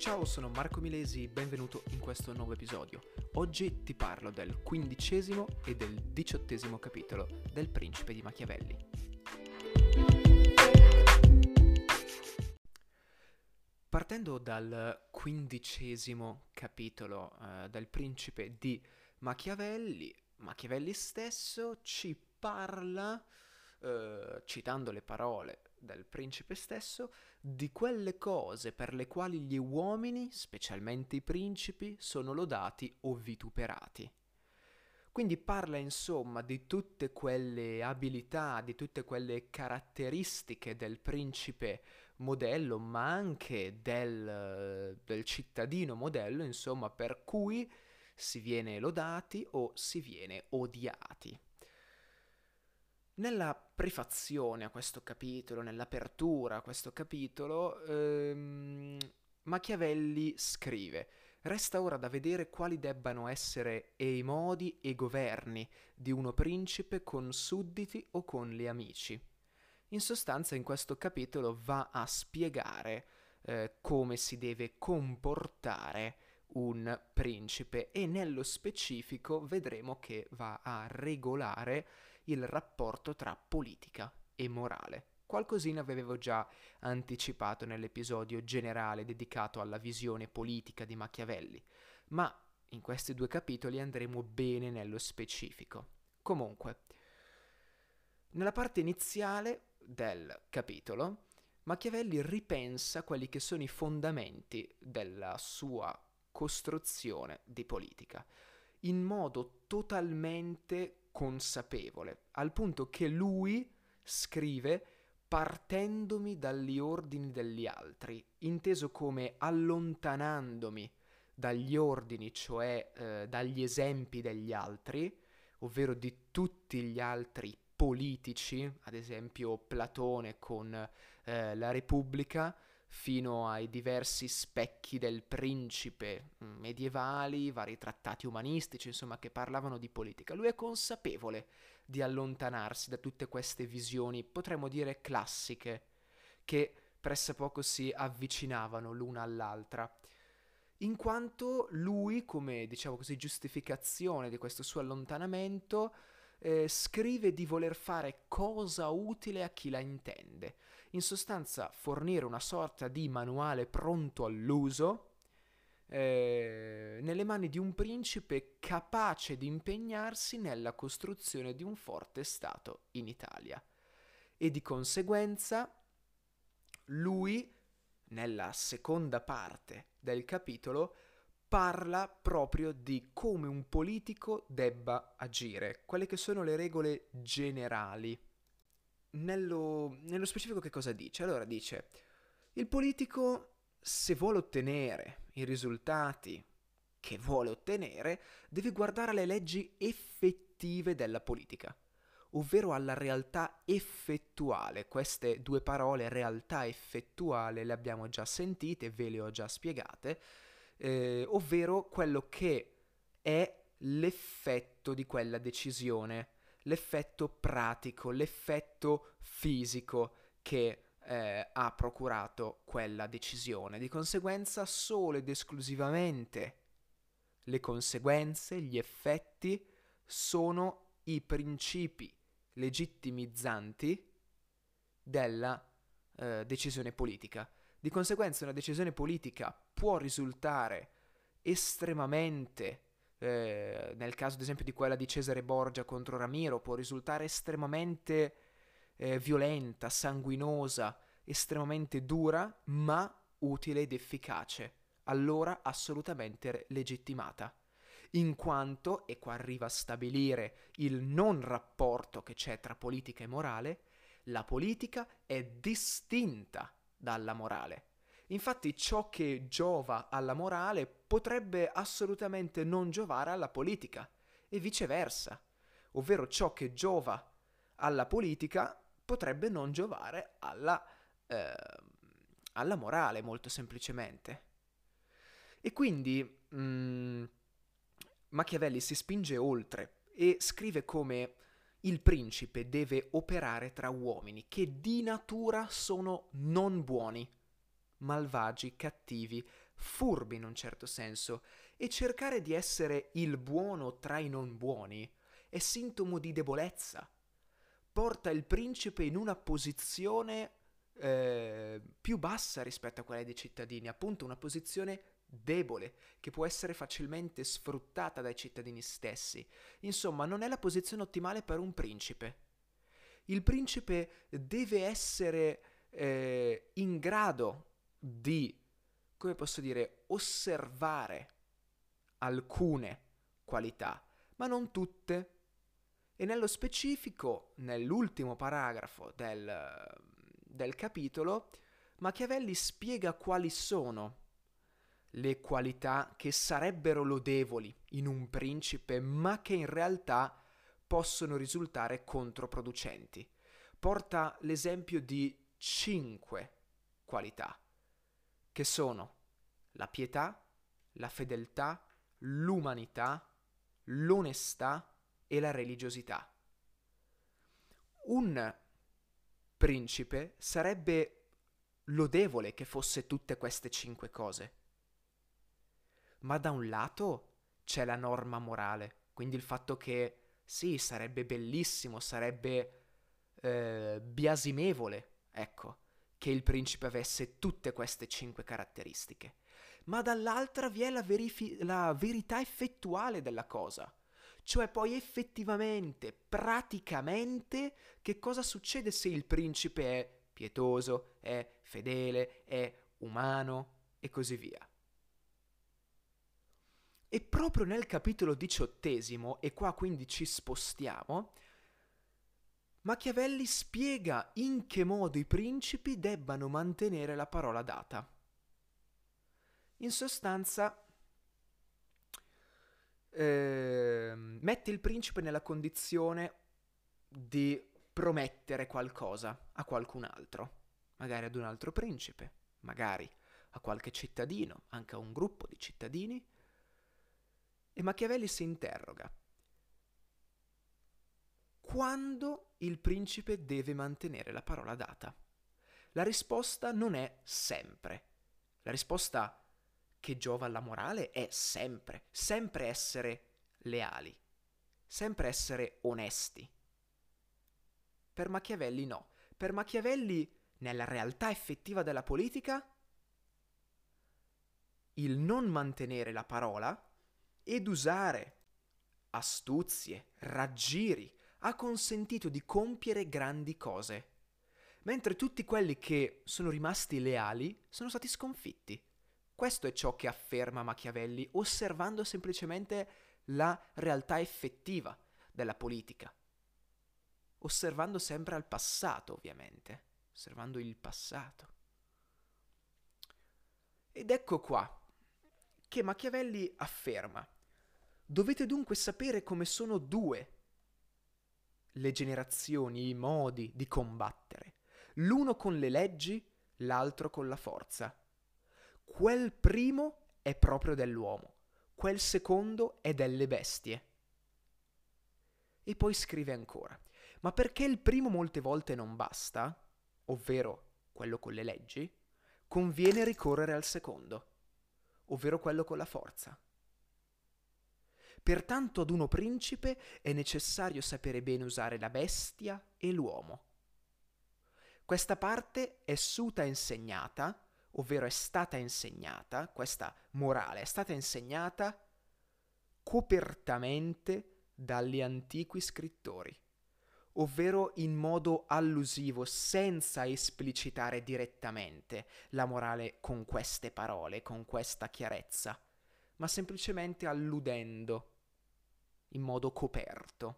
Ciao, sono Marco Milesi, benvenuto in questo nuovo episodio. Oggi ti parlo del quindicesimo e del diciottesimo capitolo del Principe di Machiavelli. Partendo dal quindicesimo capitolo eh, del Principe di Machiavelli, Machiavelli stesso ci parla, eh, citando le parole del principe stesso, di quelle cose per le quali gli uomini, specialmente i principi, sono lodati o vituperati. Quindi parla insomma di tutte quelle abilità, di tutte quelle caratteristiche del principe modello, ma anche del, del cittadino modello, insomma, per cui si viene lodati o si viene odiati. Nella prefazione a questo capitolo, nell'apertura a questo capitolo, ehm, Machiavelli scrive Resta ora da vedere quali debbano essere e i modi e i governi di uno principe con sudditi o con gli amici. In sostanza in questo capitolo va a spiegare eh, come si deve comportare un principe e nello specifico vedremo che va a regolare il rapporto tra politica e morale. Qualcosina avevo già anticipato nell'episodio generale dedicato alla visione politica di Machiavelli, ma in questi due capitoli andremo bene nello specifico. Comunque, nella parte iniziale del capitolo, Machiavelli ripensa quelli che sono i fondamenti della sua costruzione di politica, in modo totalmente consapevole, al punto che lui scrive partendomi dagli ordini degli altri, inteso come allontanandomi dagli ordini, cioè eh, dagli esempi degli altri, ovvero di tutti gli altri politici, ad esempio Platone con eh, la Repubblica, fino ai diversi specchi del principe mm, medievali, vari trattati umanistici, insomma, che parlavano di politica. Lui è consapevole di allontanarsi da tutte queste visioni, potremmo dire classiche, che pressappoco si avvicinavano l'una all'altra. In quanto lui, come diciamo così, giustificazione di questo suo allontanamento, eh, scrive di voler fare cosa utile a chi la intende in sostanza fornire una sorta di manuale pronto all'uso eh, nelle mani di un principe capace di impegnarsi nella costruzione di un forte Stato in Italia. E di conseguenza lui, nella seconda parte del capitolo, parla proprio di come un politico debba agire, quelle che sono le regole generali nello, nello specifico che cosa dice? Allora dice, il politico se vuole ottenere i risultati che vuole ottenere, deve guardare alle leggi effettive della politica, ovvero alla realtà effettuale. Queste due parole, realtà effettuale, le abbiamo già sentite, ve le ho già spiegate, eh, ovvero quello che è l'effetto di quella decisione l'effetto pratico, l'effetto fisico che eh, ha procurato quella decisione. Di conseguenza solo ed esclusivamente le conseguenze, gli effetti sono i principi legittimizzanti della eh, decisione politica. Di conseguenza una decisione politica può risultare estremamente eh, nel caso ad esempio di quella di Cesare Borgia contro Ramiro, può risultare estremamente eh, violenta, sanguinosa, estremamente dura, ma utile ed efficace, allora assolutamente legittimata. In quanto, e qua arriva a stabilire il non rapporto che c'è tra politica e morale, la politica è distinta dalla morale. Infatti ciò che giova alla morale potrebbe assolutamente non giovare alla politica e viceversa, ovvero ciò che giova alla politica potrebbe non giovare alla, eh, alla morale molto semplicemente. E quindi mh, mm, Machiavelli si spinge oltre e scrive come il principe deve operare tra uomini che di natura sono non buoni malvagi, cattivi, furbi in un certo senso, e cercare di essere il buono tra i non buoni è sintomo di debolezza. Porta il principe in una posizione eh, più bassa rispetto a quella dei cittadini, appunto una posizione debole, che può essere facilmente sfruttata dai cittadini stessi. Insomma, non è la posizione ottimale per un principe. Il principe deve essere eh, in grado di, come posso dire, osservare alcune qualità, ma non tutte. E nello specifico, nell'ultimo paragrafo del, del capitolo, Machiavelli spiega quali sono le qualità che sarebbero lodevoli in un principe, ma che in realtà possono risultare controproducenti. Porta l'esempio di cinque qualità, che sono la pietà, la fedeltà, l'umanità, l'onestà e la religiosità. Un principe sarebbe lodevole che fosse tutte queste cinque cose ma da un lato c'è la norma morale, quindi il fatto che sì, sarebbe bellissimo, sarebbe eh, biasimevole, ecco, che il principe avesse tutte queste cinque caratteristiche. Ma dall'altra vi è la, verifi- la verità effettuale della cosa, cioè poi effettivamente, praticamente, che cosa succede se il principe è pietoso, è fedele, è umano e così via. E proprio nel capitolo diciottesimo, e qua quindi ci spostiamo, Machiavelli spiega in che modo i principi debbano mantenere la parola data. In sostanza, eh, mette il principe nella condizione di promettere qualcosa a qualcun altro, magari ad un altro principe, magari a qualche cittadino, anche a un gruppo di cittadini, e Machiavelli si interroga. Quando il principe deve mantenere la parola data? La risposta non è sempre. La risposta che giova alla morale è sempre, sempre essere leali, sempre essere onesti. Per Machiavelli no. Per Machiavelli, nella realtà effettiva della politica, il non mantenere la parola ed usare astuzie, raggiri, ha consentito di compiere grandi cose, mentre tutti quelli che sono rimasti leali sono stati sconfitti. Questo è ciò che afferma Machiavelli, osservando semplicemente la realtà effettiva della politica, osservando sempre al passato, ovviamente, osservando il passato. Ed ecco qua che Machiavelli afferma Dovete dunque sapere come sono due le generazioni, i modi di combattere, l'uno con le leggi, l'altro con la forza. Quel primo è proprio dell'uomo, quel secondo è delle bestie. E poi scrive ancora, ma perché il primo molte volte non basta, ovvero quello con le leggi, conviene ricorrere al secondo, ovvero quello con la forza. Pertanto ad uno principe è necessario sapere bene usare la bestia e l'uomo. Questa parte è suta insegnata, ovvero è stata insegnata, questa morale è stata insegnata copertamente dagli antichi scrittori, ovvero in modo allusivo, senza esplicitare direttamente la morale con queste parole, con questa chiarezza, ma semplicemente alludendo in modo coperto.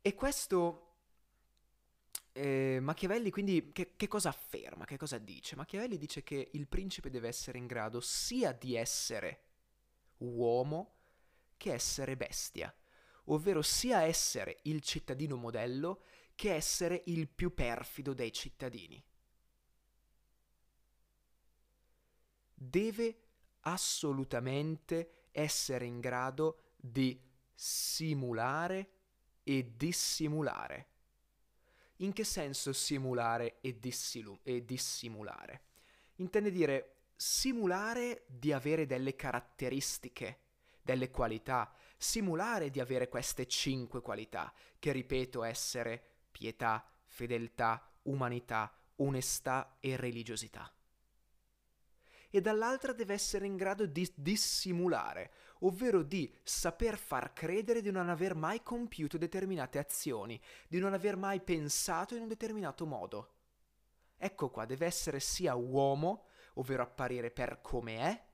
E questo eh, Machiavelli quindi che, che, cosa afferma, che cosa dice? Machiavelli dice che il principe deve essere in grado sia di essere uomo che essere bestia, ovvero sia essere il cittadino modello che essere il più perfido dei cittadini. Deve assolutamente essere in grado di simulare e dissimulare. In che senso simulare e, dissilu- e dissimulare? intende dire simulare di avere delle caratteristiche, delle qualità, simulare di avere queste cinque qualità, che ripeto essere pietà, fedeltà, umanità, onestà e religiosità. E dall'altra deve essere in grado di dissimulare, ovvero di saper far credere di non aver mai compiuto determinate azioni, di non aver mai pensato in un determinato modo. Ecco qua, deve essere sia uomo, ovvero apparire per come è,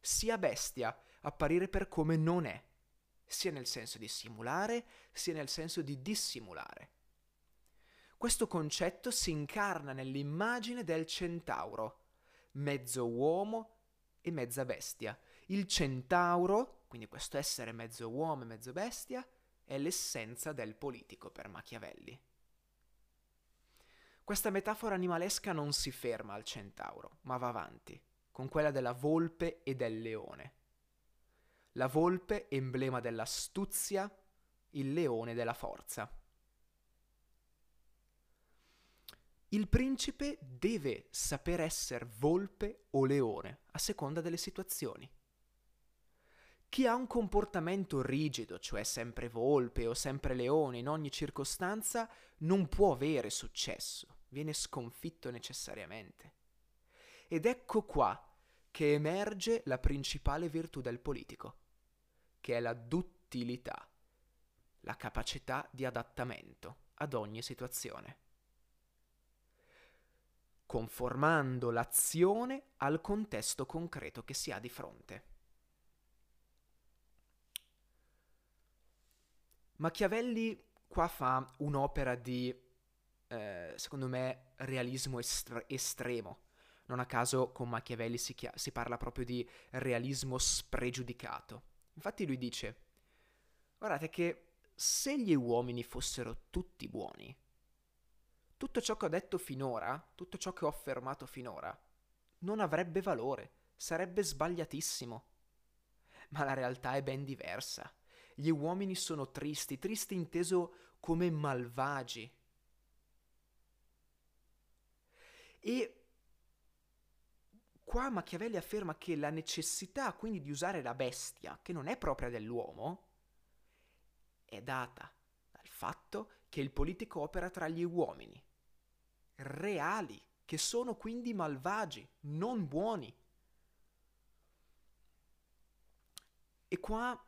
sia bestia, apparire per come non è, sia nel senso di simulare, sia nel senso di dissimulare. Questo concetto si incarna nell'immagine del centauro, mezzo uomo e mezza bestia. Il centauro, quindi questo essere mezzo uomo e mezzo bestia, è l'essenza del politico per Machiavelli. Questa metafora animalesca non si ferma al centauro, ma va avanti, con quella della volpe e del leone. La volpe emblema dell'astuzia, il leone della forza. Il principe deve saper essere volpe o leone, a seconda delle situazioni. Chi ha un comportamento rigido, cioè sempre volpe o sempre leone in ogni circostanza, non può avere successo, viene sconfitto necessariamente. Ed ecco qua che emerge la principale virtù del politico, che è la duttilità, la capacità di adattamento ad ogni situazione conformando l'azione al contesto concreto che si ha di fronte. Machiavelli qua fa un'opera di, eh, secondo me, realismo estre- estremo. Non a caso con Machiavelli si, chia- si parla proprio di realismo spregiudicato. Infatti lui dice, guardate che se gli uomini fossero tutti buoni, tutto ciò che ho detto finora, tutto ciò che ho affermato finora, non avrebbe valore, sarebbe sbagliatissimo. Ma la realtà è ben diversa. Gli uomini sono tristi, tristi inteso come malvagi. E qua Machiavelli afferma che la necessità quindi di usare la bestia, che non è propria dell'uomo, è data dal fatto che il politico opera tra gli uomini reali, che sono quindi malvagi, non buoni. E qua,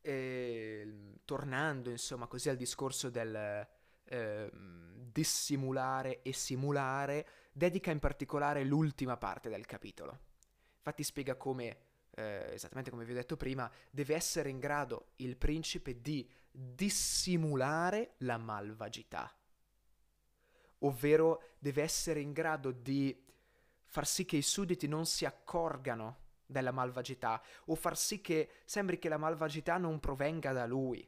eh, tornando insomma così al discorso del eh, dissimulare e simulare, dedica in particolare l'ultima parte del capitolo. Infatti spiega come, eh, esattamente come vi ho detto prima, deve essere in grado il principe di dissimulare la malvagità ovvero deve essere in grado di far sì che i sudditi non si accorgano della malvagità o far sì che sembri che la malvagità non provenga da lui,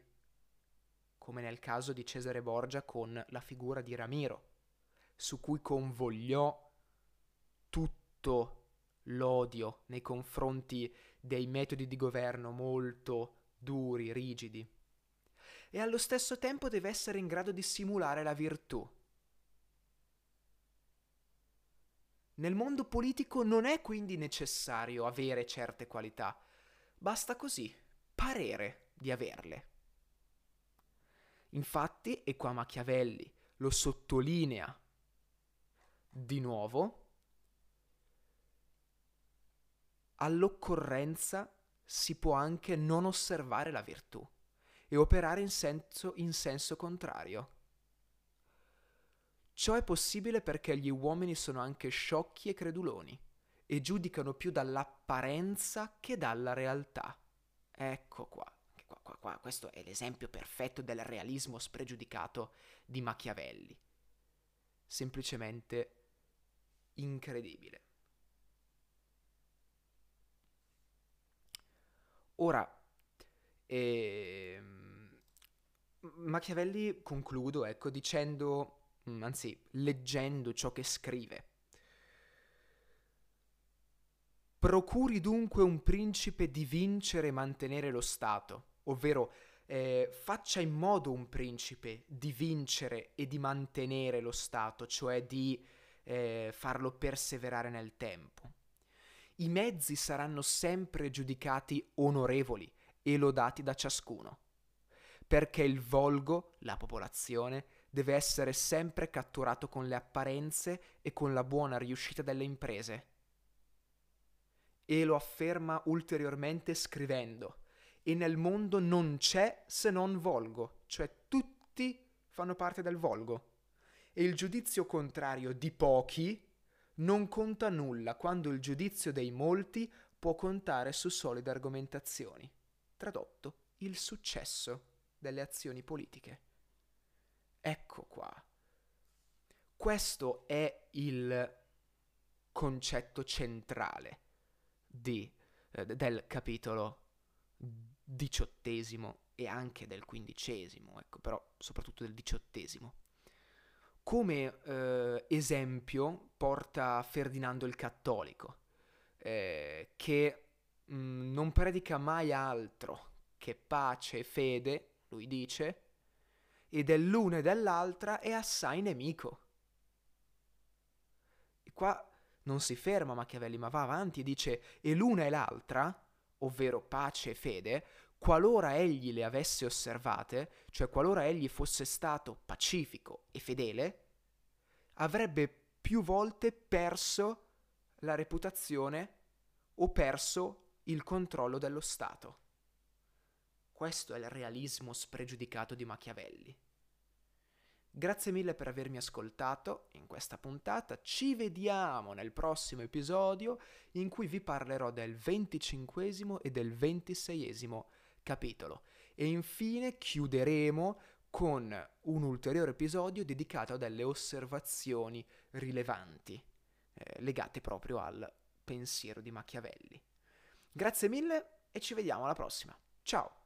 come nel caso di Cesare Borgia con la figura di Ramiro, su cui convogliò tutto l'odio nei confronti dei metodi di governo molto duri, rigidi. E allo stesso tempo deve essere in grado di simulare la virtù, Nel mondo politico non è quindi necessario avere certe qualità, basta così parere di averle. Infatti, e qua Machiavelli lo sottolinea di nuovo, all'occorrenza si può anche non osservare la virtù e operare in senso, in senso contrario. Ciò è possibile perché gli uomini sono anche sciocchi e creduloni e giudicano più dall'apparenza che dalla realtà. Ecco qua. Qua, qua, qua. Questo è l'esempio perfetto del realismo spregiudicato di Machiavelli. Semplicemente incredibile. Ora, ehm, Machiavelli concludo, ecco, dicendo anzi leggendo ciò che scrive. Procuri dunque un principe di vincere e mantenere lo Stato, ovvero eh, faccia in modo un principe di vincere e di mantenere lo Stato, cioè di eh, farlo perseverare nel tempo. I mezzi saranno sempre giudicati onorevoli e lodati da ciascuno, perché il volgo, la popolazione, deve essere sempre catturato con le apparenze e con la buona riuscita delle imprese. E lo afferma ulteriormente scrivendo, e nel mondo non c'è se non volgo, cioè tutti fanno parte del volgo. E il giudizio contrario di pochi non conta nulla quando il giudizio dei molti può contare su solide argomentazioni. Tradotto, il successo delle azioni politiche. Ecco qua. Questo è il concetto centrale di, eh, del capitolo diciottesimo e anche del quindicesimo, ecco, però soprattutto del diciottesimo. Come eh, esempio porta Ferdinando il Cattolico, eh, che mh, mm, non predica mai altro che pace e fede, lui dice, e dell'una e dell'altra è assai nemico. E qua non si ferma Machiavelli, ma va avanti e dice, e l'una e l'altra, ovvero pace e fede, qualora egli le avesse osservate, cioè qualora egli fosse stato pacifico e fedele, avrebbe più volte perso la reputazione o perso il controllo dello Stato. Questo è il realismo spregiudicato di Machiavelli. Grazie mille per avermi ascoltato in questa puntata, ci vediamo nel prossimo episodio in cui vi parlerò del venticinquesimo e del ventiseiesimo capitolo e infine chiuderemo con un ulteriore episodio dedicato a delle osservazioni rilevanti eh, legate proprio al pensiero di Machiavelli. Grazie mille e ci vediamo alla prossima. Ciao!